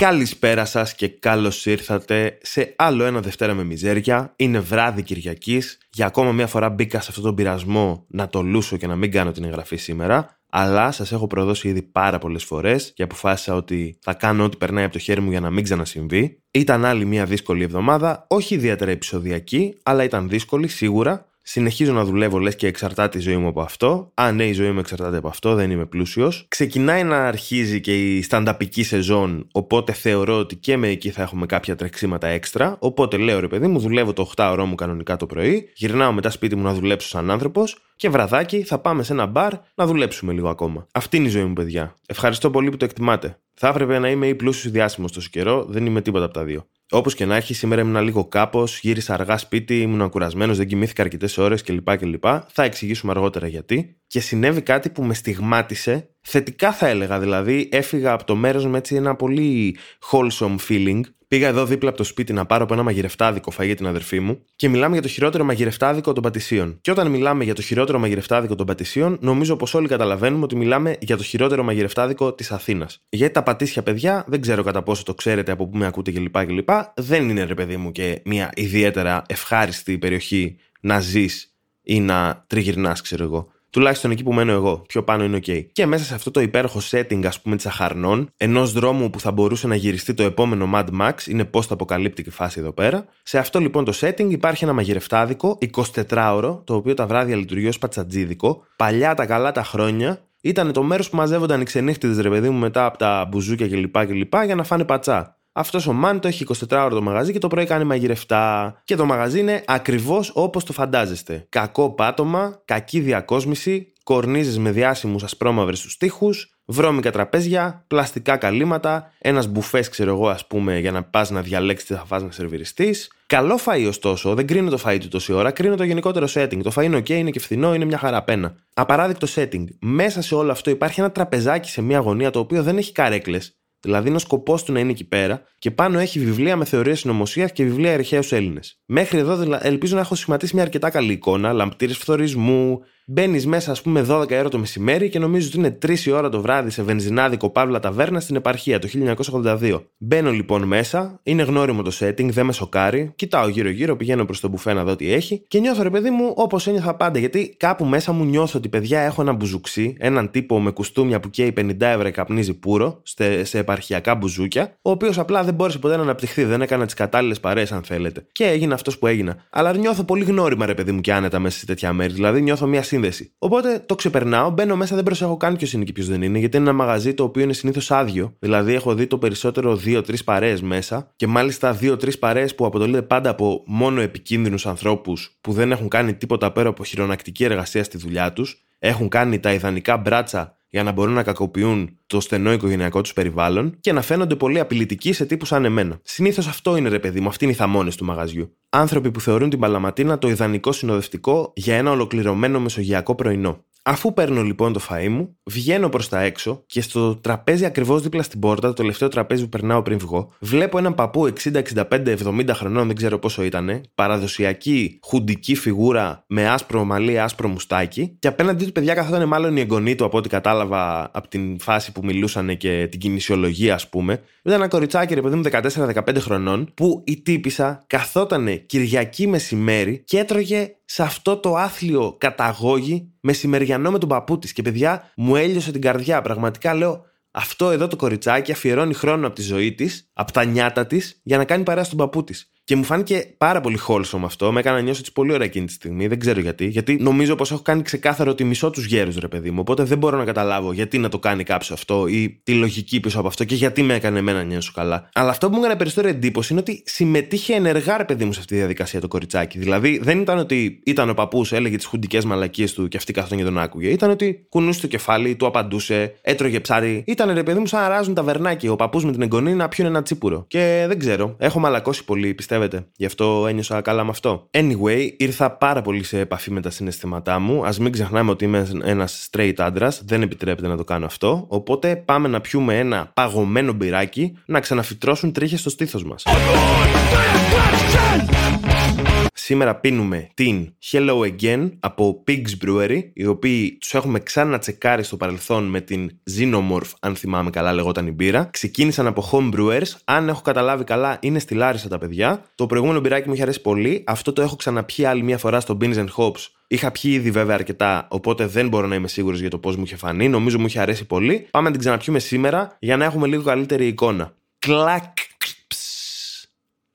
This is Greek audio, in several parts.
Καλησπέρα σας και καλώς ήρθατε σε άλλο ένα Δευτέρα με Μιζέρια. Είναι βράδυ Κυριακής. Για ακόμα μια φορά μπήκα σε αυτόν τον πειρασμό να το λούσω και να μην κάνω την εγγραφή σήμερα. Αλλά σας έχω προδώσει ήδη πάρα πολλές φορές και αποφάσισα ότι θα κάνω ό,τι περνάει από το χέρι μου για να μην ξανασυμβεί. Ήταν άλλη μια δύσκολη εβδομάδα, όχι ιδιαίτερα επεισοδιακή, αλλά ήταν δύσκολη σίγουρα. Συνεχίζω να δουλεύω λες και εξαρτάται η ζωή μου από αυτό. Αν ναι, η ζωή μου εξαρτάται από αυτό, δεν είμαι πλούσιος. Ξεκινάει να αρχίζει και η στανταπική σεζόν, οπότε θεωρώ ότι και με εκεί θα έχουμε κάποια τρεξίματα έξτρα. Οπότε λέω ρε παιδί μου, δουλεύω το 8 ώρο μου κανονικά το πρωί, γυρνάω μετά σπίτι μου να δουλέψω σαν άνθρωπος και βραδάκι θα πάμε σε ένα μπαρ να δουλέψουμε λίγο ακόμα. Αυτή είναι η ζωή μου, παιδιά. Ευχαριστώ πολύ που το εκτιμάτε. Θα έπρεπε να είμαι ή πλούσιος ή διάσημος τόσο καιρό, δεν είμαι τίποτα από τα δύο. Όπως και να έχει, σήμερα ήμουν λίγο κάπως, γύρισα αργά σπίτι, ήμουν ακουρασμένο, δεν κοιμήθηκα αρκετές ώρες κλπ. κλπ. Θα εξηγήσουμε αργότερα γιατί. Και συνέβη κάτι που με στιγμάτισε, θετικά θα έλεγα δηλαδή. Έφυγα από το μέρος με έτσι ένα πολύ wholesome feeling. Πήγα εδώ δίπλα από το σπίτι να πάρω από ένα μαγειρευτάδικο φαγή την αδερφή μου και μιλάμε για το χειρότερο μαγειρευτάδικο των πατησίων. Και όταν μιλάμε για το χειρότερο μαγειρευτάδικο των πατησίων, νομίζω πως όλοι καταλαβαίνουμε ότι μιλάμε για το χειρότερο μαγειρευτάδικο της Αθήνας. Γιατί τα πατήσια παιδιά, δεν ξέρω κατά πόσο το ξέρετε από πού με ακούτε κλπ. κλπ. Δεν είναι ρε παιδί μου και μια ιδιαίτερα ευχάριστη περιοχή να ζεις ή να τριγυρνάς, ξέρω εγώ. Τουλάχιστον εκεί που μένω εγώ. Πιο πάνω είναι OK. Και μέσα σε αυτό το υπέροχο setting, ας πούμε, της αχαρνών, ενός δρόμου που θα μπορούσε να γυριστεί το επόμενο Mad Max, είναι πώς το αποκαλύπτει φάση εδώ πέρα. Σε αυτό λοιπόν το setting υπάρχει ένα μαγειρευτάδικο 24ωρο, το οποίο τα βράδια λειτουργεί ως πατσατζίδικο. Παλιά τα καλά τα χρόνια ήταν το μέρος που μαζεύονταν οι ξενύχτιδε, ρε παιδί μου, μετά από τα μπουζούκια κλπ. κλπ για να φάνε πατσά. Αυτός ο Μάν το έχει 24 ώρα το μαγαζί και το πρωί κάνει μαγειρευτά. Και το μαγαζί είναι ακριβώς όπως το φαντάζεστε. Κακό πάτωμα, κακή διακόσμηση, κορνίζε με διάσημους ασπρόμαυρες στους τοίχους, βρώμικα τραπέζια, πλαστικά καλύματα, ένας μπουφές, ξέρω εγώ, ας πούμε, για να πας να διαλέξεις τι θα φας να σερβιριστείς. Καλό φαΐ ωστόσο, δεν κρίνω το φαΐ του τόση ώρα, κρίνω το γενικότερο setting. Το φαΐ είναι ok, είναι και φθηνό, είναι μια χαρά πένα. Απαράδεικτο setting. Μέσα σε όλο αυτό υπάρχει ένα τραπεζάκι σε μια γωνία το οποίο δεν έχει καρέκλες. Δηλαδή είναι ο σκοπός του να είναι εκεί πέρα και πάνω έχει βιβλία με θεωρίες συνωμοσίας και βιβλία αρχαίου Έλληνες. Μέχρι εδώ ελπίζω να έχω σχηματίσει μια αρκετά καλή εικόνα, λαμπτήρες φθορισμού, Μπαίνεις μέσα, ας πούμε, 12 ώρα το μεσημέρι και νομίζω ότι είναι 3 η ώρα το βράδυ σε βενζινάδικο Παύλα Ταβέρνα στην επαρχία το 1982. Μπαίνω λοιπόν μέσα, είναι γνώριμο το setting, δεν με σοκάρει, κοιτάω γύρω-γύρω, πηγαίνω προς το μπουφέ να δω τι έχει και νιώθω ρε παιδί μου όπως ένιωθα πάντα. Γιατί κάπου μέσα μου νιώθω ότι παιδιά έχω ένα μπουζουξί, έναν τύπο με κουστούμια που καίει 50 ευρώ και καπνίζει πουρο σε επαρχιακά μπουζούκια, ο οποίος απλά δεν μπόρεσε ποτέ να αναπτυχθεί, δεν έκανα τις κατάλληλες παρέ αν θέλετε. Και έγινε αυτός που έγινα. Αλλά νιώθω πολύ γνώριμα ρε παιδί μου και άνετα μέσα σε τέτοια μέρη. Δηλαδή νιώθω μια σύνδεση. Οπότε το ξεπερνάω, μπαίνω μέσα, δεν προσέχω καν ποιος είναι και ποιος δεν είναι, γιατί είναι ένα μαγαζί το οποίο είναι συνήθως άδειο. Δηλαδή έχω δει το περισσότερο δύο-τρεις παρέες μέσα και μάλιστα δύο-τρεις παρέες που αποτελούνται πάντα από μόνο επικίνδυνους ανθρώπους που δεν έχουν κάνει τίποτα πέρα από χειρονακτική εργασία στη δουλειά τους. Έχουν κάνει τα ιδανικά μπράτσα για να μπορούν να κακοποιούν το στενό οικογενειακό τους περιβάλλον και να φαίνονται πολύ απειλητικοί σε τύπους σαν εμένα. Συνήθως αυτό είναι ρε παιδί μου, αυτή είναι οι θαμώνες του μαγαζιού. Άνθρωποι που θεωρούν την Παλαματίνα το ιδανικό συνοδευτικό για ένα ολοκληρωμένο μεσογειακό πρωινό. Αφού παίρνω λοιπόν το φαΐ μου, βγαίνω προς τα έξω και στο τραπέζι ακριβώς δίπλα στην πόρτα, το τελευταίο τραπέζι που περνάω πριν βγω, βλέπω έναν παππού 60, 65, 70 χρονών, δεν ξέρω πόσο ήταν, παραδοσιακή χουντική φιγούρα με άσπρο μαλλί, άσπρο μουστάκι, και απέναντί του παιδιά καθόταν μάλλον η εγγονή του από ό,τι κατάλαβα από την φάση που μιλούσαν και την κινησιολογία, ας πούμε. Ήταν ένα κοριτσάκι, ρε παιδί μου, 14-15 χρονών, που η τύπησα καθότανε Κυριακή μεσημέρι και έτρωγε σε αυτό το άθλιο καταγόγι μεσημεριανό με τον παππού της. Και παιδιά, μου έλειωσε την καρδιά. Πραγματικά λέω, αυτό εδώ το κοριτσάκι αφιερώνει χρόνο από τη ζωή της, από τα νιάτα της, για να κάνει παρέα στον παππού της. Και μου φάνηκε πάρα πολύ με αυτό. Με έκανα να νιώσω έτσι πολύ ωραία εκείνη τη στιγμή. Δεν ξέρω γιατί. Γιατί νομίζω πως έχω κάνει ξεκάθαρο ότι μισό τους γέρους, ρε παιδί μου. Οπότε δεν μπορώ να καταλάβω γιατί να το κάνει κάποιος αυτό ή τη λογική πίσω από αυτό και γιατί με έκανε εμένα να νιώσω καλά. Αλλά αυτό που μου έκανε περισσότερη εντύπωση είναι ότι συμμετείχε ενεργά, ρε παιδί μου, σε αυτή τη διαδικασία το κοριτσάκι. Δηλαδή δεν ήταν ότι ήταν ο παππούς, έλεγε τις χουντικές μαλακίες του και αυτή καθόταν και τον άκουγε. Ήταν ότι κουνούσε το κεφάλι, του απαντούσε, έτρωγε ψάρι. Ήταν ρε παιδί μου σαν να ράζουν τα βερνάκι. Ο παππούς με την εγγονή να πιούν ένα τσίπουρο. Και δεν ξέρω. Έχω μαλακώσει πολύ, πιστεύω Γι' αυτό ένιωσα καλά με αυτό. Anyway, ήρθα πάρα πολύ σε επαφή με τα συναισθήματά μου. Α μην ξεχνάμε ότι είμαι ένας straight άντρας, δεν επιτρέπεται να το κάνω αυτό. Οπότε πάμε να πιούμε ένα παγωμένο μπυράκι να ξαναφυτρώσουν τρίχες στο στήθος μας. Σήμερα πίνουμε την Hello Again από Pigs Brewery, οι οποίοι τους έχουμε ξανατσεκάρει στο παρελθόν με την Xenomorph, αν θυμάμαι καλά, λεγόταν η μπύρα. Ξεκίνησαν από home brewers. Αν έχω καταλάβει καλά, είναι στη Λάρισα τα παιδιά. Το προηγούμενο μπυράκι μου είχε αρέσει πολύ. Αυτό το έχω ξαναπιεί άλλη μια φορά στο Beans and Hops. Είχα πιει ήδη βέβαια αρκετά, οπότε δεν μπορώ να είμαι σίγουρος για το πώς μου είχε φανεί. Νομίζω μου είχε αρέσει πολύ. Πάμε να την ξαναπιούμε σήμερα για να έχουμε λίγο καλύτερη εικόνα. Κλακ.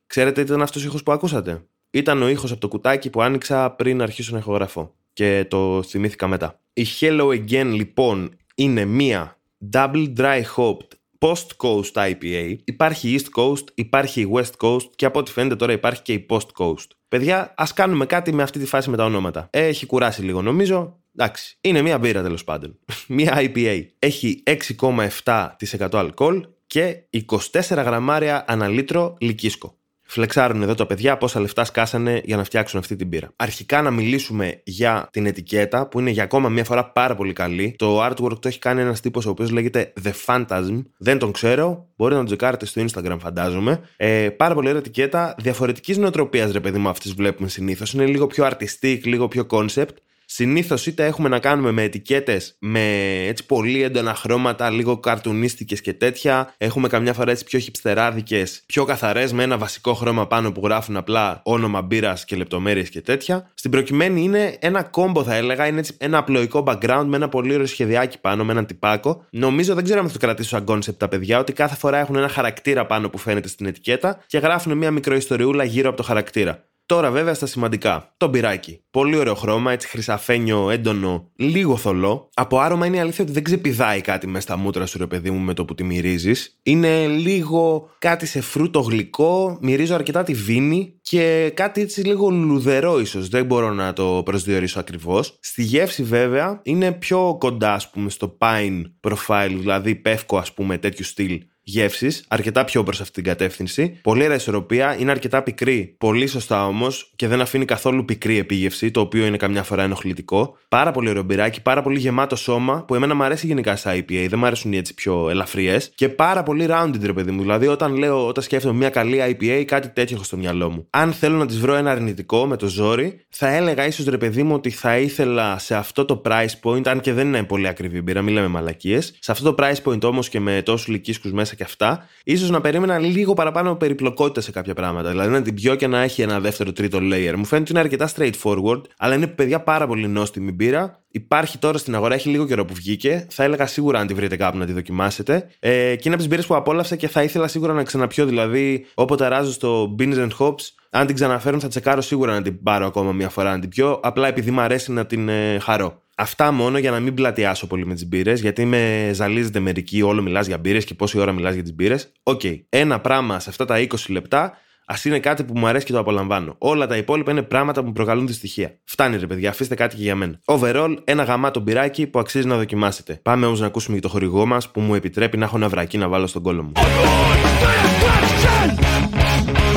Ξέρετε τι ήταν αυτός ο ήχος που ακούσατε; Ήταν ο ήχος από το κουτάκι που άνοιξα πριν αρχίσω να ηχογραφώ. Και το θυμήθηκα μετά. Η Hello Again λοιπόν είναι μία Double Dry Hopped Post Coast IPA. Υπάρχει η East Coast, υπάρχει η West Coast και από ό,τι φαίνεται τώρα υπάρχει και η Post Coast. Παιδιά, ας κάνουμε κάτι με αυτή τη φάση με τα ονόματα. Έχει κουράσει λίγο νομίζω. Εντάξει, είναι μία μπύρα τέλος πάντων. μία IPA. Έχει 6,7% αλκοόλ και 24 γραμμάρια ανά λίτρο λικίσκο. Φλεξάρουν εδώ τα παιδιά πόσα λεφτά σκάσανε για να φτιάξουν αυτή την πύρα. Αρχικά να μιλήσουμε για την ετικέτα που είναι για ακόμα μια φορά πάρα πολύ καλή. Το artwork το έχει κάνει ένας τύπος ο οποίος λέγεται The Phantasm. Δεν τον ξέρω. Μπορείτε να τον τζεκάρετε στο Instagram, φαντάζομαι. Ε, πάρα πολύ ωραία ετικέτα. Διαφορετικής νοοτροπίας, ρε παιδί μου, αυτής βλέπουμε συνήθως. Είναι λίγο πιο artistic, λίγο πιο concept. Συνήθως είτε έχουμε να κάνουμε με ετικέτες με έτσι πολύ έντονα χρώματα, λίγο καρτουνίστικες και τέτοια. Έχουμε καμιά φορά έτσι πιο χυψτεράδικε, πιο καθαρές με ένα βασικό χρώμα πάνω που γράφουν απλά όνομα μπύρας και λεπτομέρειες και τέτοια. Στην προκειμένη είναι ένα κόμπο, θα έλεγα. Είναι έτσι ένα απλοϊκό background με ένα πολύ ωραίο σχεδιάκι πάνω, με έναν τυπάκο. Νομίζω δεν ξέρω αν θα το κρατήσω σαν concept τα παιδιά, ότι κάθε φορά έχουν ένα χαρακτήρα πάνω που φαίνεται στην ετικέτα και γράφουν μια μικροϊστοριούλα γύρω από το χαρακτήρα. Τώρα βέβαια στα σημαντικά. Το μπυράκι. Πολύ ωραίο χρώμα, έτσι χρυσαφένιο, έντονο, λίγο θολό. Από άρωμα είναι η αλήθεια ότι δεν ξεπηδάει κάτι μέσα στα μούτρα σου, ρε παιδί μου, με το που τη μυρίζεις. Είναι λίγο κάτι σε φρούτο γλυκό, μυρίζω αρκετά τη βίνη και κάτι έτσι λίγο λουδερό ίσως. Δεν μπορώ να το προσδιορίσω ακριβώς. Στη γεύση βέβαια είναι πιο κοντά, ας πούμε, στο pine profile, δηλαδή πεύκο, ας πούμε, τέτοιου στυλ γεύσεις, αρκετά πιο προς αυτή την κατεύθυνση. Πολύ ωραία ισορροπία, είναι αρκετά πικρή. Πολύ σωστά όμως και δεν αφήνει καθόλου πικρή επίγευση, το οποίο είναι καμιά φορά ενοχλητικό. Πάρα πολύ ωραίο μπυράκι, πάρα πολύ γεμάτο σώμα, που εμένα μου αρέσει γενικά στα IPA, δεν μου αρέσουν οι έτσι πιο ελαφριές. Και πάρα πολύ rounded, ρε παιδί μου. Δηλαδή, όταν λέω, όταν σκέφτομαι μια καλή IPA, κάτι τέτοιο έχω στο μυαλό μου. Αν θέλω να της βρω ένα αρνητικό με το ζόρι, θα έλεγα ίσως ρε παιδί μου ότι θα ήθελα σε αυτό το price point, αν και δεν είναι πολύ ακριβή μπύρα, μην λέμε μαλακίες. Σε αυτό το price point όμως και με τόσους λυκίσκους μέσα και αυτά, ίσως να περίμενα λίγο παραπάνω περιπλοκότητα σε κάποια πράγματα. Δηλαδή να την πιω και να έχει ένα δεύτερο τρίτο layer. Μου φαίνεται ότι είναι αρκετά straightforward, αλλά είναι παιδιά πάρα πολύ νόστιμη μπύρα. Υπάρχει τώρα στην αγορά, έχει λίγο καιρό που βγήκε. Θα έλεγα σίγουρα αν τη βρείτε κάπου να τη δοκιμάσετε. Ε, και είναι από τις μπύρες που απόλαυσα και θα ήθελα σίγουρα να ξαναπιώ. Δηλαδή, όποτε αράζω στο Beans and Hops, αν την ξαναφέρουν, θα τσεκάρω σίγουρα να την πάρω ακόμα μια φορά να την πιω. Απλά επειδή μου αρέσει να την ε, χαρώ. Αυτά μόνο για να μην πλατιάσω πολύ με τις μπύρες, γιατί με ζαλίζετε μερικοί, όλο μιλάς για μπύρες και πόση ώρα μιλάς για τις μπύρες. Ok. Okay. Ένα πράγμα σε αυτά τα 20 λεπτά, ας είναι κάτι που μου αρέσει και το απολαμβάνω. Όλα τα υπόλοιπα είναι πράγματα που μου προκαλούν δυστυχία. Φτάνει ρε παιδιά, αφήστε κάτι και για μένα. Overall, ένα γαμάτο μπυράκι που αξίζει να δοκιμάσετε. Πάμε όμως να ακούσουμε και το χορηγό μας που μου επιτρέπει να έχω ένα βρακί να βάλω στον κόλο μου.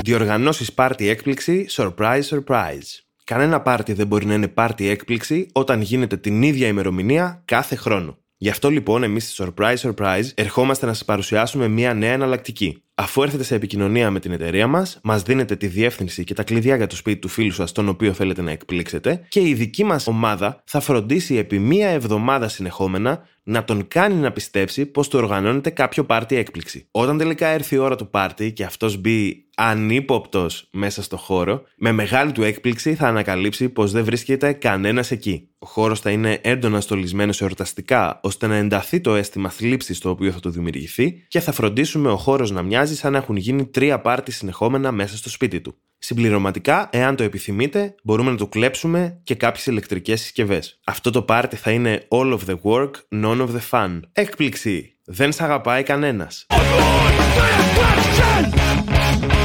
Διοργανώσεις πάρτι έκπληξη, surprise, surprise. Κανένα πάρτι δεν μπορεί να είναι πάρτι έκπληξη όταν γίνεται την ίδια ημερομηνία κάθε χρόνο. Γι' αυτό λοιπόν εμείς στη Surprise Surprise ερχόμαστε να σας παρουσιάσουμε μια νέα εναλλακτική. Αφού έρθετε σε επικοινωνία με την εταιρεία μας, μας δίνετε τη διεύθυνση και τα κλειδιά για το σπίτι του φίλου σας, τον οποίο θέλετε να εκπλήξετε, και η δική μας ομάδα θα φροντίσει επί μία εβδομάδα συνεχόμενα να τον κάνει να πιστέψει πως του οργανώνεται κάποιο πάρτι έκπληξη. Όταν τελικά έρθει η ώρα του πάρτι και αυτός μπει ανύποπτος μέσα στο χώρο, με μεγάλη του έκπληξη θα ανακαλύψει πως δεν βρίσκεται κανένας εκεί. Ο χώρος θα είναι έντονα στολισμένος εορταστικά, ώστε να ενταθεί το αίσθημα θλίψης το οποίο θα του δημιουργηθεί και θα φροντίσουμε ο χώρος να μοιάζει σαν να έχουν γίνει τρία πάρτι συνεχόμενα μέσα στο σπίτι του. Συμπληρωματικά, εάν το επιθυμείτε, μπορούμε να του κλέψουμε και κάποιες ηλεκτρικές συσκευές. Αυτό το πάρτι θα είναι all of the work, none of the fun. Έκπληξη! Δεν σ' αγαπάει κανένας.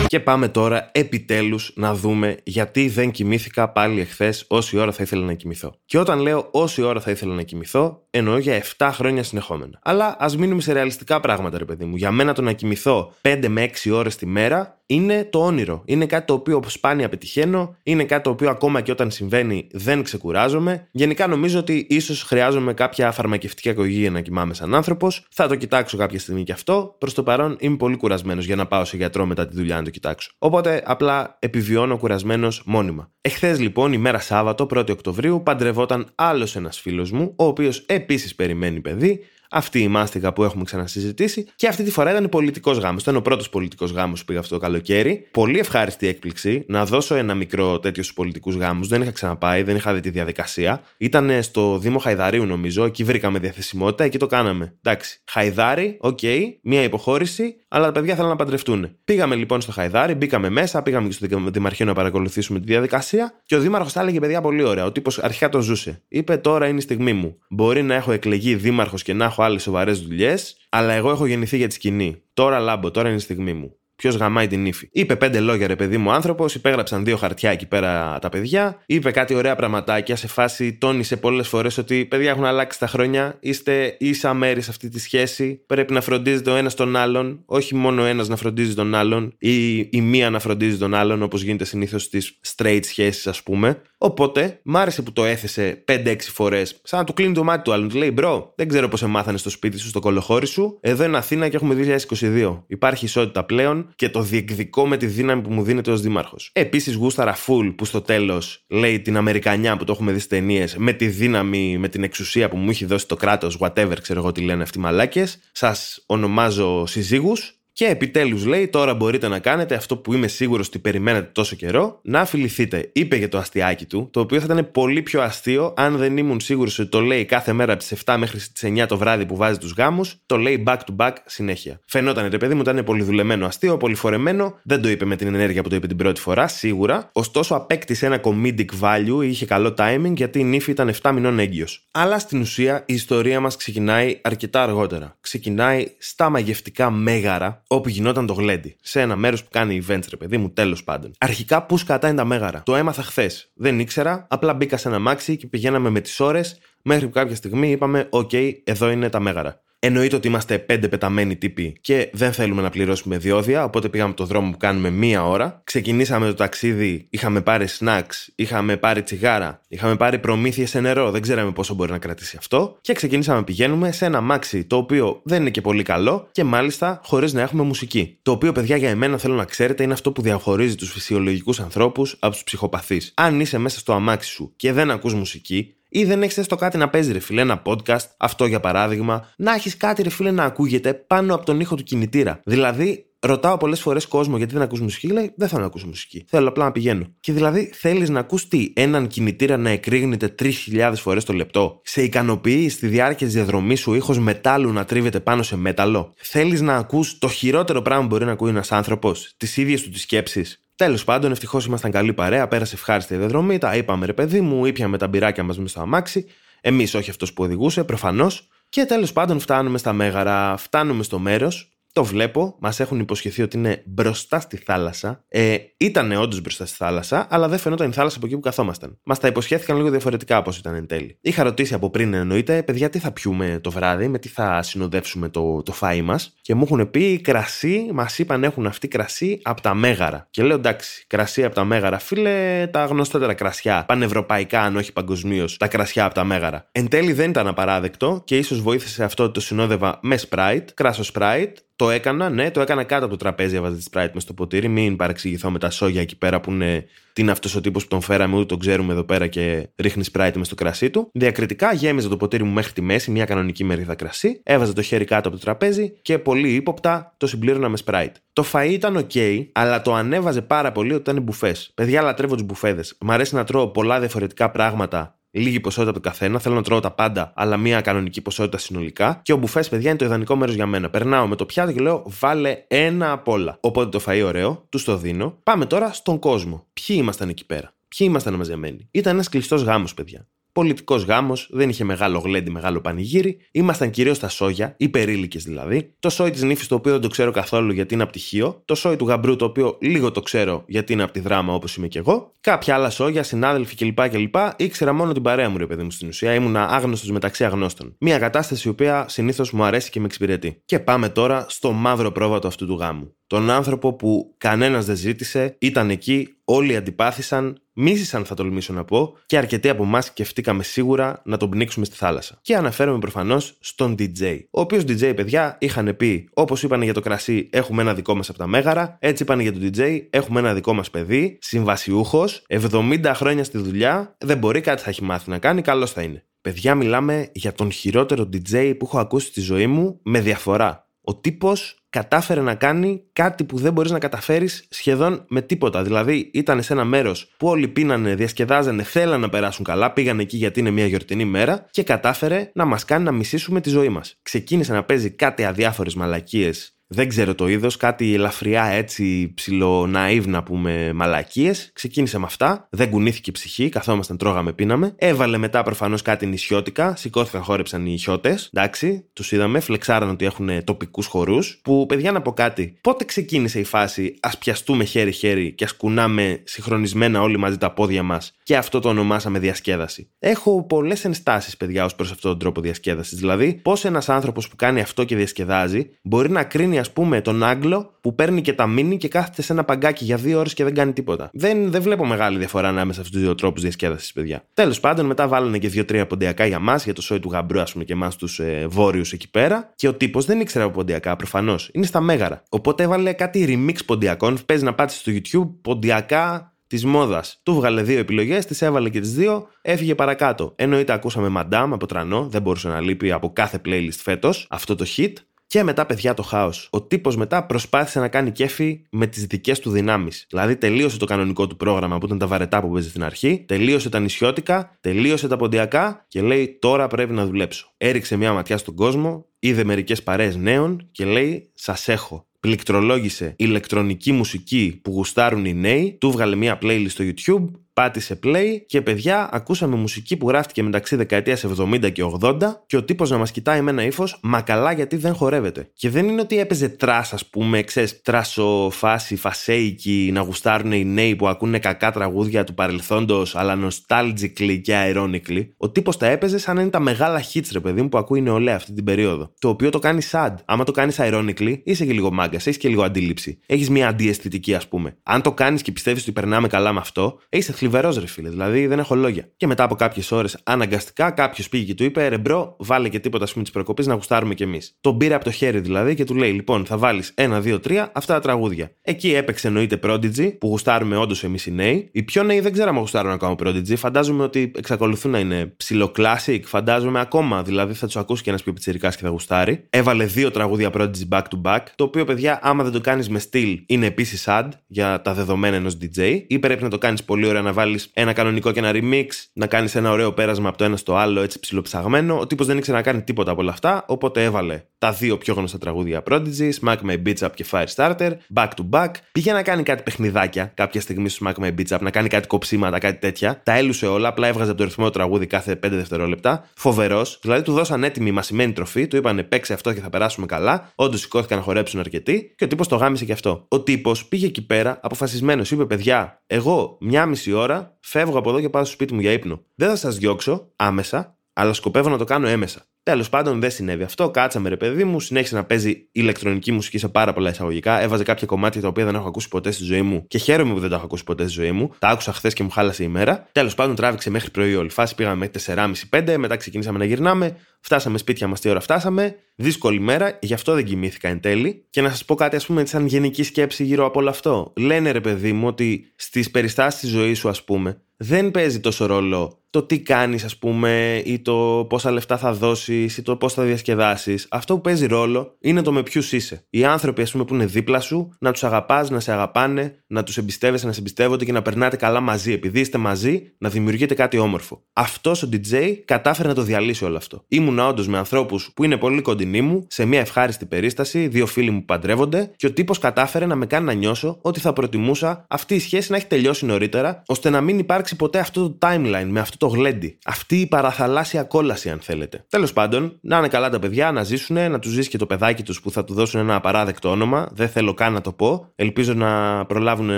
Και πάμε τώρα επιτέλους να δούμε γιατί δεν κοιμήθηκα πάλι εχθές όση ώρα θα ήθελα να κοιμηθώ. Και όταν λέω όση ώρα θα ήθελα να κοιμηθώ, εννοώ για 7 χρόνια συνεχόμενα. Αλλά ας μείνουμε σε ρεαλιστικά πράγματα, ρε παιδί μου. Για μένα το να κοιμηθώ 5 με 6 ώρες τη μέρα είναι το όνειρο. Είναι κάτι το οποίο σπάνια πετυχαίνω. Είναι κάτι το οποίο ακόμα και όταν συμβαίνει δεν ξεκουράζομαι. Γενικά νομίζω ότι ίσως χρειάζομαι κάποια φαρμακευτική αγωγή για να κοιμάμαι σαν άνθρωπος. Θα το κοιτάξω κάποια στιγμή και αυτό. Προς το παρόν είμαι πολύ κουρασμένος για να πάω σε γιατρό μετά τη δουλειά να το κοιτάξω. Οπότε απλά επιβιώνω κουρασμένος μόνιμα. Εχθές λοιπόν, ημέρα Σάββατο, 1η Οκτωβρίου, παντρευόταν άλλος ένας φίλος μου, ο οποίος επίσης περιμένει παιδί αυτή η μάστιγα που έχουμε ξανασυζητήσει. Και αυτή τη φορά ήταν πολιτικός γάμος. Ήταν ο πρώτος πολιτικός γάμος που πήγα αυτό το καλοκαίρι. Πολύ ευχάριστη έκπληξη να δώσω ένα μικρό τέτοιο στους πολιτικούς γάμους. Δεν είχα ξαναπάει, δεν είχα δει τη διαδικασία. Ήταν στο Δήμο Χαϊδαρίου, νομίζω. Εκεί βρήκαμε διαθεσιμότητα, εκεί το κάναμε. Εντάξει. Χαϊδάρι, ok, okay, μία υποχώρηση, αλλά τα παιδιά θέλουν να παντρευτούν. Πήγαμε λοιπόν στο Χαϊδάρι, μπήκαμε μέσα, πήγαμε και στο Δημαρχείο να παρακολουθήσουμε τη διαδικασία και ο Δήμαρχος τα έλεγε παιδιά πολύ ωραία. Ο τύπος αρχικά το ζούσε. Είπε τώρα είναι η στιγμή μου. Μπορεί να έχω εκλεγεί δήμαρχος και να έχω άλλες σοβαρές δουλειές, αλλά εγώ έχω γεννηθεί για τη σκηνή. Τώρα λάμπω, τώρα είναι η στιγμή μου. Ποιος γαμάει την ύφη. Είπε πέντε λόγια, ρε παιδί μου άνθρωπος, υπέγραψαν δύο χαρτιά εκεί πέρα τα παιδιά. Είπε κάτι ωραία πραγματάκια σε φάση, τόνισε πολλές φορές ότι παιδιά έχουν αλλάξει τα χρόνια. Είστε ίσα μέρη σε αυτή τη σχέση. Πρέπει να φροντίζετε ο ένας τον άλλον. Όχι μόνο ο ένας να φροντίζει τον άλλον ή η μία να φροντίζει τον άλλον, όπως γίνεται συνήθως στις straight σχέσεις, ας πούμε. Οπότε, μ' άρεσε που το έθεσε 5-6 φορές, σαν να του κλείνει το μάτι του άλλου. Του λέει, Μπρο, δεν ξέρω πώς σε μάθανε στο σπίτι σου, στο κολοχώρι σου. Εδώ είναι Αθήνα και έχουμε 2022. Υπάρχει ισότητα πλέον και το διεκδικώ με τη δύναμη που μου δίνεται ως δήμαρχος. Επίσης, γούσταρα φουλ που στο τέλος λέει την Αμερικανιά που το έχουμε δει στις ταινίες με τη δύναμη, με την εξουσία που μου έχει δώσει το κράτος, whatever ξέρω εγώ τι λένε αυτοί οι μαλάκες. Σας ονομάζω συζύγους και επιτέλους λέει: Τώρα μπορείτε να κάνετε αυτό που είμαι σίγουρος ότι περιμένετε τόσο καιρό, να αφιληθείτε. Είπε για το αστιάκι του, το οποίο θα ήταν πολύ πιο αστείο αν δεν ήμουν σίγουρος ότι το λέει κάθε μέρα από τις 7 μέχρι τις 9 το βράδυ που βάζει τους γάμους, το λέει back to back συνέχεια. Φαινόταν ρε παιδί μου, ήταν πολύ δουλεμένο αστείο, πολύ φορεμένο, δεν το είπε με την ενέργεια που το είπε την πρώτη φορά, σίγουρα. Ωστόσο απέκτησε ένα comedic value, είχε καλό timing γιατί η νύφη ήταν 7 μηνών έγκυος. Αλλά στην ουσία η ιστορία μας ξεκινάει αρκετά αργότερα. Ξεκινάει στα μαγευτικά μέγαρα όπου γινόταν το γλέντι. Σε ένα μέρος που κάνει events, ρε παιδί μου, τέλος πάντων. Αρχικά, πού σκατά τα μέγαρα. Το έμαθα χθες. Δεν ήξερα, απλά μπήκα σε ένα μάξι και πηγαίναμε με τις ώρες μέχρι που κάποια στιγμή είπαμε: OK, εδώ είναι τα μέγαρα. Εννοείται ότι είμαστε πέντε πεταμένοι τύποι και δεν θέλουμε να πληρώσουμε διόδια, οπότε πήγαμε το δρόμο που κάνουμε μία ώρα. Ξεκινήσαμε το ταξίδι, είχαμε πάρει snacks, είχαμε πάρει τσιγάρα, είχαμε πάρει προμήθειες σε νερό, δεν ξέραμε πόσο μπορεί να κρατήσει αυτό. Και ξεκινήσαμε να πηγαίνουμε σε ένα μάξι το οποίο δεν είναι και πολύ καλό και μάλιστα χωρίς να έχουμε μουσική. Το οποίο, παιδιά, για εμένα θέλω να ξέρετε είναι αυτό που διαχωρίζει τους φυσιολογικούς ανθρώπους από τους ψυχοπαθείς. Αν είσαι μέσα στο αμάξι σου και δεν ακούς μουσική, ή δεν έχεις έστω κάτι να παίζεις, ρε φίλε, ένα podcast, αυτό για παράδειγμα, να έχεις κάτι, ρε φίλε, να ακούγεται πάνω από τον ήχο του κινητήρα. Δηλαδή, ρωτάω πολλές φορές κόσμο γιατί δεν ακούς μουσική, λέει δεν θέλω να ακούσω μουσική. Θέλω απλά να πηγαίνω. Και δηλαδή θέλεις να ακούς τι, έναν κινητήρα να εκρήγνεται 3.000 φορές το λεπτό. Σε ικανοποιεί στη διάρκεια της διαδρομής σου ήχος μετάλλου να τρίβεται πάνω σε μέταλλο. Θέλεις να ακούς το χειρότερο πράγμα που μπορεί να ακούει ένας άνθρωπος, τις ίδιες του τις σκέψεις. Τέλος πάντων, ευτυχώς ήμασταν καλή παρέα, πέρασε ευχάριστη η διαδρομή, τα είπαμε ρε παιδί μου, ήπιαμε τα μπυράκια μας με στο αμάξι. Εμείς, όχι αυτός που οδηγούσε, προφανώς. Και τέλος πάντων, φτάνουμε στα μέγαρα, φτάνουμε στο μέρος το βλέπω, μας έχουν υποσχεθεί ότι είναι μπροστά στη θάλασσα. Ε, ήταν όντως μπροστά στη θάλασσα, αλλά δεν φαινόταν η θάλασσα από εκεί που καθόμασταν. Μας τα υποσχέθηκαν λίγο διαφορετικά όπω ήταν εν τέλει. Είχα ρωτήσει από πριν, εννοείται, παιδιά, τι θα πιούμε το βράδυ, με τι θα συνοδεύσουμε το, το φάι μας. Και μου έχουν πει κρασί, μας είπαν έχουν αυτή κρασί από τα μέγαρα. Και λέω εντάξει, κρασί από τα μέγαρα, φίλε, τα γνωστότερα κρασιά. Πανευρωπαϊκά, αν όχι παγκοσμίως, τα κρασιά από τα μέγαρα. Εν τέλει δεν ήταν απαράδεκτο και ίσως βοήθησε αυτό ότι το συνόδευα με Sprite, κράσος Sprite, το έκανα, ναι, το έκανα κάτω από το τραπέζι, έβαζα τη Sprite μες στο ποτήρι. Μην παρεξηγηθώ με τα σόγια εκεί πέρα που είναι. Τι είναι αυτός ο τύπος που τον φέραμε, ούτε τον ξέρουμε εδώ πέρα και ρίχνει Sprite μες στο κρασί του. Διακριτικά γέμιζα το ποτήρι μου μέχρι τη μέση, μια κανονική μερίδα κρασί. Έβαζα το χέρι κάτω από το τραπέζι και πολύ ύποπτα το συμπλήρωνα με Sprite. Το φαΐ ήταν ok, αλλά το ανέβαζε πάρα πολύ ότι ήταν μπουφές. Παιδιά, λατρεύω τους μπουφέδες. Μ' αρέσει να τρώω πολλά διαφορετικά πράγματα λίγη ποσότητα από το καθένα. Θέλω να τρώω τα πάντα, αλλά μία κανονική ποσότητα συνολικά. Και ο μπουφές, παιδιά, είναι το ιδανικό μέρος για μένα. Περνάω με το πιάτο και λέω, βάλε ένα απ' όλα. Οπότε το φαΐ ωραίο, τους το δίνω. Πάμε τώρα στον κόσμο. Ποιοι ήμασταν εκεί πέρα; Ποιοι ήμασταν μαζεμένοι; Ήταν ένας κλειστός γάμος, παιδιά. Πολιτικός γάμος, δεν είχε μεγάλο γλέντι, μεγάλο πανηγύρι. Ήμασταν κυρίως στα σόγια, υπερήλικες δηλαδή. Το σόι της νύφης, το οποίο δεν το ξέρω καθόλου γιατί είναι απτυχίο. Το σόι του γαμπρού, το οποίο λίγο το ξέρω γιατί είναι από τη δράμα όπως είμαι κι εγώ. Κάποια άλλα σόγια, συνάδελφοι κλπ. κλπ. Ήξερα μόνο την παρέα μου, ρε παιδί μου στην ουσία. Ήμουν άγνωστος μεταξύ αγνώστων. Μια κατάσταση η οποία συνήθως μου αρέσει και με εξυπηρετεί. Και πάμε τώρα στο μαύρο πρόβατο αυτού του γάμου. Τον άνθρωπο που κανένας δεν ζήτησε, ήταν εκεί, όλοι αντιπάθησαν, μίσησαν θα τολμήσω να πω, και αρκετοί από εμάς σκεφτήκαμε σίγουρα να τον πνίξουμε στη θάλασσα. Και αναφέρομαι προφανώς στον DJ. Ο οποίος DJ, παιδιά, είχαν πει, όπως είπαν για το κρασί, έχουμε ένα δικό μας από τα μέγαρα, έτσι είπαν για το DJ, έχουμε ένα δικό μας παιδί, συμβασιούχος, 70 χρόνια στη δουλειά, δεν μπορεί, κάτι θα έχει μάθει να κάνει, καλός θα είναι. Παιδιά, μιλάμε για τον χειρότερο DJ που έχω ακούσει στη ζωή μου με διαφορά. Ο τύπος κατάφερε να κάνει κάτι που δεν μπορείς να καταφέρεις σχεδόν με τίποτα. Δηλαδή, ήταν σε ένα μέρος που όλοι πίνανε, διασκεδάζανε, θέλαν να περάσουν καλά, πήγαν εκεί γιατί είναι μια γιορτινή μέρα και κατάφερε να μας κάνει να μισήσουμε τη ζωή μας. Ξεκίνησε να παίζει κάτι αδιάφορες μαλακίες δεν ξέρω το είδος, κάτι ελαφριά έτσι ψιλοναΐβ να πούμε μαλακίες. Ξεκίνησε με αυτά, δεν κουνήθηκε η ψυχή, καθόμασταν, τρώγαμε, πίναμε. Έβαλε μετά προφανώς κάτι νησιώτικα, σηκώθηκαν, χόρεψαν οι χιώτες. Εντάξει, τους είδαμε, φλεξάραν ότι έχουν τοπικούς χορούς. Που παιδιά να πω κάτι, πότε ξεκίνησε η φάση ας πιαστούμε χέρι-χέρι και ας κουνάμε συγχρονισμένα όλοι μαζί τα πόδια μας και αυτό το ονομάσαμε διασκέδαση. Έχω πολλές ενστάσεις, παιδιά, ως προς αυτόν τον τρόπο διασκέδασης. Δηλαδή, πώς ένας άνθρωπος που κάνει αυτό και διασκεδάζει μπορεί να κρίνει ας πούμε, τον Άγγλο που παίρνει και τα μίνι και κάθεται σε ένα παγκάκι για δύο ώρες και δεν κάνει τίποτα. Δεν, δεν βλέπω μεγάλη διαφορά ανάμεσα σε αυτού του δύο τρόπους διασκέδασης, παιδιά. Τέλος πάντων, μετά βάλανε και δύο-τρία ποντιακά για μας, για το σόι του γαμπρού, ας πούμε, και εμάς τους ε, βόρειους εκεί πέρα. Και ο τύπος δεν ήξερε από ποντιακά, προφανώς. Είναι στα μέγαρα. Οπότε έβαλε κάτι remix ποντιακών. Παίζει να πάτσει στο YouTube ποντιακά της μόδας. Του βγάλε δύο επιλογές, τις έβαλε και τις δύο, έφυγε παρακάτω. Εννοείται ακούσαμε Madame από τρανό, δεν μπορούσε να λείπει από κάθε playlist φέτος αυτό το hit. Και μετά, παιδιά, το χάος. Ο τύπος μετά προσπάθησε να κάνει κέφι με τις δικές του δυνάμεις. Δηλαδή, τελείωσε το κανονικό του πρόγραμμα που ήταν τα βαρετά που παίζει στην αρχή, τελείωσε τα νησιώτικα, τελείωσε τα ποντιακά και λέει: Τώρα πρέπει να δουλέψω. Έριξε μια ματιά στον κόσμο, είδε μερικές παρέες νέων και λέει: Σας έχω πληκτρολόγησε ηλεκτρονική μουσική που γουστάρουν οι νέοι, του βγάλε μια playlist στο YouTube, πάτησε play και παιδιά ακούσαμε μουσική που γράφτηκε μεταξύ δεκαετίας 70 και 80 και ο τύπος να μας κοιτάει με ένα ύφος, μα καλά γιατί δεν χορεύετε. Και δεν είναι ότι έπαιζε trash ας πούμε, ξέρεις, trash ο φάση, φασέικη, να γουστάρουν οι νέοι που ακούνε κακά τραγούδια του παρελθόντος αλλά nostalgically και ironically. Ο τύπος τα έπαιζε σαν να είναι τα μεγάλα hits ρε παιδί μου που ακούει η νεολαία αυτή την περίοδο. Το οποίο το κάνει sad. Άμα το κάνεις ironically, είσαι και λίγο μάγκας, έχει και λίγο αντίληψη. Έχεις μια αντιαισθητική ας πούμε. Αν το κάνεις και πιστεύεις ότι περνάμε καλά με αυτό, είσαι θλιβερός ρε φίλε, δηλαδή δεν έχω λόγια. Και μετά από κάποιες ώρες, αναγκαστικά κάποιος πήγε και του είπε: Ρε bro, βάλε και τίποτα πούμε της προκοπής να γουστάρουμε κι εμείς. Τον πήρε από το χέρι δηλαδή και του λέει: Λοιπόν, θα βάλεις ένα, δύο, τρία αυτά τα τραγούδια. Εκεί έπαιξε εννοείται Prodigy, που γουστάρουμε όντως εμείς οι νέοι. Οι πιο νέοι δεν ξέραμε γουστάρουν ακόμα Prodigy. Φαντάζομαι ότι εξακολουθούν να είναι ψιλοκλάσικ, φαντάζομαι ακόμα. Δηλαδή θα τους ακούσει και ένας πιο πιτσερικά και θα γουστάρει. Έβαλε δύο τραγούδια Prodigy back to back, το οποίο παιδιά, άμα δεν το κάνεις με στυλ, είναι επίσης ad για τα δεδομένα ενός DJ, ή πρέπει να το κάνεις πολύ ωραία να βάλεις ένα κανονικό και ένα remix, να κάνεις ένα ωραίο πέρασμα από το ένα στο άλλο, έτσι ψηλοψαγμένο. Ο τύπος δεν ήξερε να κάνει τίποτα από όλα αυτά, οπότε έβαλε τα δύο πιο γνωστά τραγούδια Prodigy, Smack My Beach Up και Firestarter, back to back. Πήγε να κάνει κάτι παιχνιδάκια κάποια στιγμή στο Smack My Beach Up, να κάνει κάτι κοψίματα, κάτι τέτοια. Τα έλουσε όλα, απλά έβγαζε από το ρυθμό τραγούδι κάθε 5 δευτερόλεπτα. Φοβερός, δηλαδή του δώσαν έτοιμη μασημένη τροφή, του είπαν παίξε αυτό και θα περάσουμε καλά. Όντως σηκώθηκαν να χορέψουν αρκετοί και ο τύπος το γάμισε και αυτό. Ο τύπος πήγε εκεί πέρα αποφασισμένος, είπε παιδιά, εγώ μια μισή ώρα φεύγω από εδώ και πάω στο σπίτι μου για ύπνο. Δεν θα σας διώξω άμεσα, αλλά σκοπεύω να το κάνω έμεσα. Τέλος πάντων δεν συνέβη αυτό. Κάτσαμε ρε παιδί μου, συνέχισε να παίζει ηλεκτρονική μουσική σε πάρα πολλά εισαγωγικά. Έβαζε κάποια κομμάτια τα οποία δεν έχω ακούσει ποτέ στη ζωή μου και χαίρομαι που δεν τα έχω ακούσει ποτέ στη ζωή μου. Τα άκουσα χθες και μου χάλασε η μέρα. Τέλος πάντων τράβηξε μέχρι πρωί όλη φάση. Πήγαμε μέχρι 4.30-5, μετά ξεκινήσαμε να γυρνάμε. Φτάσαμε σπίτια μας τι ώρα φτάσαμε. Δύσκολη μέρα, γι' αυτό δεν κοιμήθηκα εν τέλει. Και να σας πω κάτι, ας πούμε, σαν γενική σκέψη γύρω από όλο αυτό. Λένε ρε παιδί μου ότι στις περιστάσεις της ζωής σου, ας πούμε, δεν παίζει τόσο ρόλο το τι κάνεις, ας πούμε, ή το πόσα λεφτά θα δώσεις ή το πώς θα διασκεδάσεις. Αυτό που παίζει ρόλο είναι το με ποιους είσαι. Οι άνθρωποι, ας πούμε, που είναι δίπλα σου, να τους αγαπάς, να σε αγαπάνε, να τους εμπιστεύεσαι, να σε εμπιστεύονται και να περνάτε καλά μαζί. Επειδή είστε μαζί, να δημιουργείτε κάτι όμορφο. Αυτός ο DJ κατάφερε να το διαλύσει όλο αυτό. Ήμουν όντως με ανθρώπους που είναι πολύ κοντινοί μου, σε μια ευχάριστη περίσταση, δύο φίλοι μου που παντρεύονται, και ο τύπος κατάφερε να με κάνει να νιώσω ότι θα προτιμούσα αυτή η σχέση να έχει τελειώσει νωρίτερα, ώστε να μην υπάρξει ποτέ αυτό το timeline με αυτό αυτό το γλέντι. Αυτή η παραθαλάσσια κόλαση, αν θέλετε. Τέλος πάντων, να είναι καλά τα παιδιά, να ζήσουν, να τους ζήσει και το παιδάκι τους που θα του δώσουν ένα απαράδεκτο όνομα. Δεν θέλω καν να το πω. Ελπίζω να προλάβουν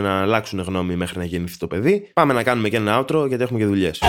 να αλλάξουν γνώμη μέχρι να γεννηθεί το παιδί. Πάμε να κάνουμε και ένα outro γιατί έχουμε και δουλειές.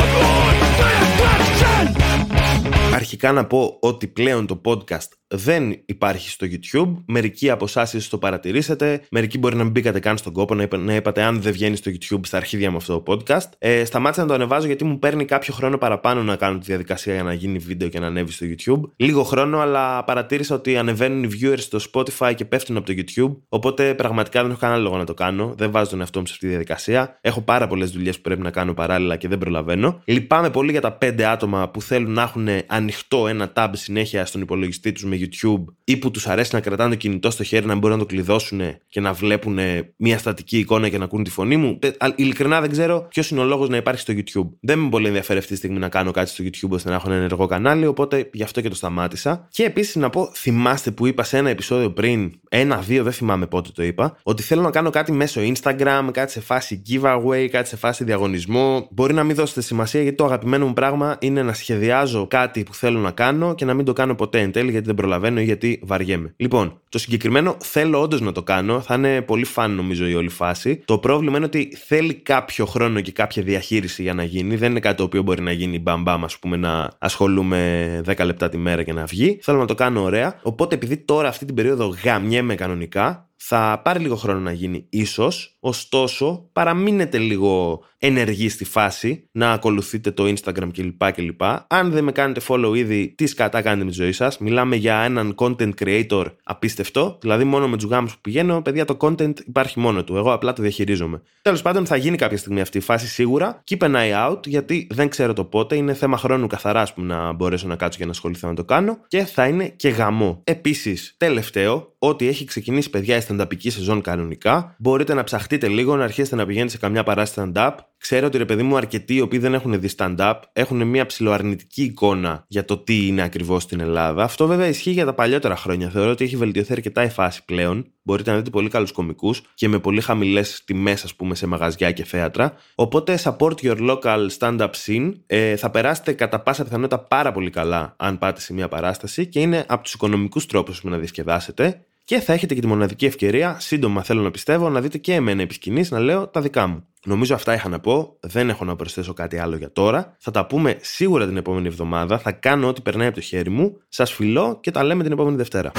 Αρχικά να πω ότι πλέον το podcast δεν υπάρχει στο YouTube. Μερικοί από εσάς ίσως το παρατηρήσετε. Μερικοί μπορεί να μην μπήκατε καν στον κόπο να, να είπατε αν δεν βγαίνει στο YouTube στα αρχίδια μου αυτό το podcast. Ε, σταμάτησα να το ανεβάζω γιατί μου παίρνει κάποιο χρόνο παραπάνω να κάνω τη διαδικασία για να γίνει βίντεο και να ανέβει στο YouTube. Λίγο χρόνο, αλλά παρατήρησα ότι ανεβαίνουν οι viewers στο Spotify και πέφτουν από το YouTube. Οπότε πραγματικά δεν έχω κανένα λόγο να το κάνω. Δεν βάζω τον εαυτό μου σε αυτή τη διαδικασία. Έχω πάρα πολλές δουλειές που πρέπει να κάνω παράλληλα και δεν προλαβαίνω. Λυπάμαι πολύ για τα 5 άτομα που θέλουν να έχουν ανοιχτό ένα tab συνέχεια στον υπολογιστή τους με YouTube ή που τους αρέσει να κρατάνε το κινητό στο χέρι να μπορούν να το κλειδώσουν και να βλέπουν μια στατική εικόνα και να ακούν τη φωνή μου. Ειλικρινά δεν ξέρω ποιος είναι ο λόγος να υπάρχει στο YouTube. Δεν με πολύ ενδιαφέρει αυτή τη στιγμή να κάνω κάτι στο YouTube ώστε να έχω ένα ενεργό κανάλι, οπότε γι' αυτό και το σταμάτησα. Και επίσης να πω, θυμάστε που είπα σε ένα επεισόδιο πριν, ένα-δύο, δεν θυμάμαι πότε το είπα, ότι θέλω να κάνω κάτι μέσω Instagram, κάτι σε φάση giveaway, κάτι σε φάση διαγωνισμό. Μπορεί να μην δώσετε σημασία γιατί το αγαπημένο μου πράγμα είναι να σχεδιάζω κάτι που θέλω να κάνω και να μην το κάνω ποτέ εν τέλει γιατί δεν προλαβαίνω ή γιατί βαριέμαι. Λοιπόν, το συγκεκριμένο θέλω όντως να το κάνω. Θα είναι πολύ φαν νομίζω η όλη φάση. Το πρόβλημα είναι ότι θέλει κάποιο χρόνο και κάποια διαχείριση για να γίνει. Δεν είναι κάτι το οποίο μπορεί να γίνει μπαμπάμ, ας πούμε, να ασχολούμαι 10 λεπτά τη μέρα και να βγει. Θέλω να το κάνω ωραία. Οπότε επειδή τώρα αυτή την περίοδο γαμιέμαι κανονικά, θα πάρει λίγο χρόνο να γίνει ίσως, ωστόσο παραμείνετε λίγο ενεργοί στη φάση, να ακολουθείτε το Instagram κλπ. κλπ. Αν δεν με κάνετε follow ήδη, τι σκατά κάνετε με τη ζωή σας. Μιλάμε για έναν content creator απίστευτο, δηλαδή μόνο με τους γάμους που πηγαίνω, παιδιά το content υπάρχει μόνο του, εγώ απλά το διαχειρίζομαι. Τέλος πάντων θα γίνει κάποια στιγμή αυτή η φάση σίγουρα, keep an eye out, γιατί δεν ξέρω το πότε, είναι θέμα χρόνου καθαρά που να μπορέσω να κάτσω και να ασχοληθώ να το κάνω και θα είναι και γαμό. Επίσης, τελευταίο, ότι έχει ξεκινήσει παιδιά η stand-upική σεζόν κανονικά. Μπορείτε να ψαχτείτε λίγο, να αρχίσετε να πηγαίνετε σε καμιά παράσταση stand-up. Ξέρω ότι ρε παιδί μου, αρκετοί οι οποίοι δεν έχουν δει stand-up έχουν μια ψηλοαρνητική εικόνα για το τι είναι ακριβώς στην Ελλάδα. Αυτό βέβαια ισχύει για τα παλιότερα χρόνια. Θεωρώ ότι έχει βελτιωθεί αρκετά η φάση πλέον. Μπορείτε να δείτε πολύ καλούς κομικούς και με πολύ χαμηλές τιμές, ας πούμε, σε μαγαζιά και θέατρα. Οπότε support your local stand-up scene. Ε, θα περάσετε κατά πάσα πιθανότητα πάρα πολύ καλά αν πάτε σε μια παράσταση και είναι από τους οικονομικούς τρόπους να διασκεδάσετε και θα έχετε και τη μοναδική ευκαιρία, σύντομα θέλω να πιστεύω, να δείτε και εμένα επί σκηνής, να λέω τα δικά μου. Νομίζω αυτά είχα να πω, δεν έχω να προσθέσω κάτι άλλο για τώρα. Θα τα πούμε σίγουρα την επόμενη εβδομάδα, θα κάνω ό,τι περνάει από το χέρι μου. Σας φιλώ και τα λέμε την επόμενη Δευτέρα.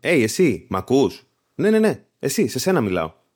Hey, εσύ, μ' ακούς; Ναι, ναι, ναι, εσύ, σε σένα μιλάω.